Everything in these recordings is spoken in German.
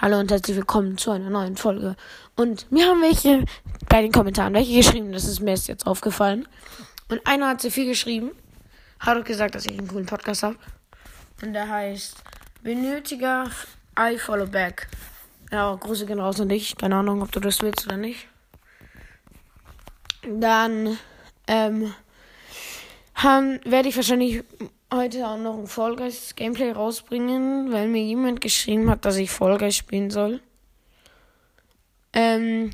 Hallo und herzlich willkommen zu einer neuen Folge. Und mir haben welche bei den Kommentaren welche geschrieben, das ist mir jetzt aufgefallen. Und einer hat sehr viel geschrieben, hat auch gesagt, dass ich einen coolen Podcast habe. Und der heißt Benötiger I Follow Back. Ja, Grüße gehen raus an dich. Keine Ahnung, ob du das willst oder nicht. Dann ähm, werde ich wahrscheinlich heute auch noch ein Fall Guys Gameplay rausbringen, weil mir jemand geschrieben hat, dass ich Fall Guys spielen soll. Ähm,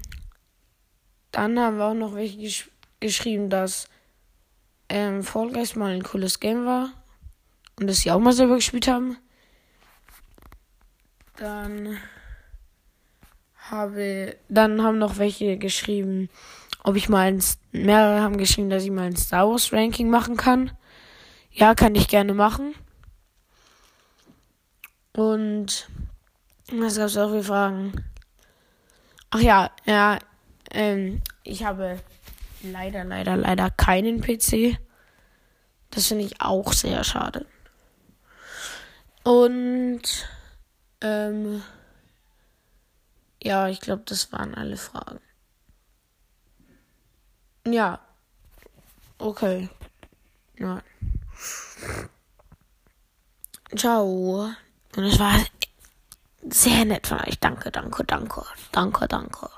dann haben wir auch noch welche gesch geschrieben, dass ähm, Fall Guys mal ein cooles Game war und dass sie auch mal selber gespielt haben. Dann habe, dann haben noch welche geschrieben, ob ich mal ein, mehrere haben geschrieben, dass ich mal ein Star Wars Ranking machen kann. Ja, kann ich gerne machen. Und was gab es auch für Fragen? Ach ja, ja, ähm, ich habe leider, leider, leider keinen PC. Das finde ich auch sehr schade. Und ähm, ja, ich glaube, das waren alle Fragen. Ja. Okay. Ja. Ciao. Und es war sehr nett von euch. Danke, danke, danke. Danke, danke.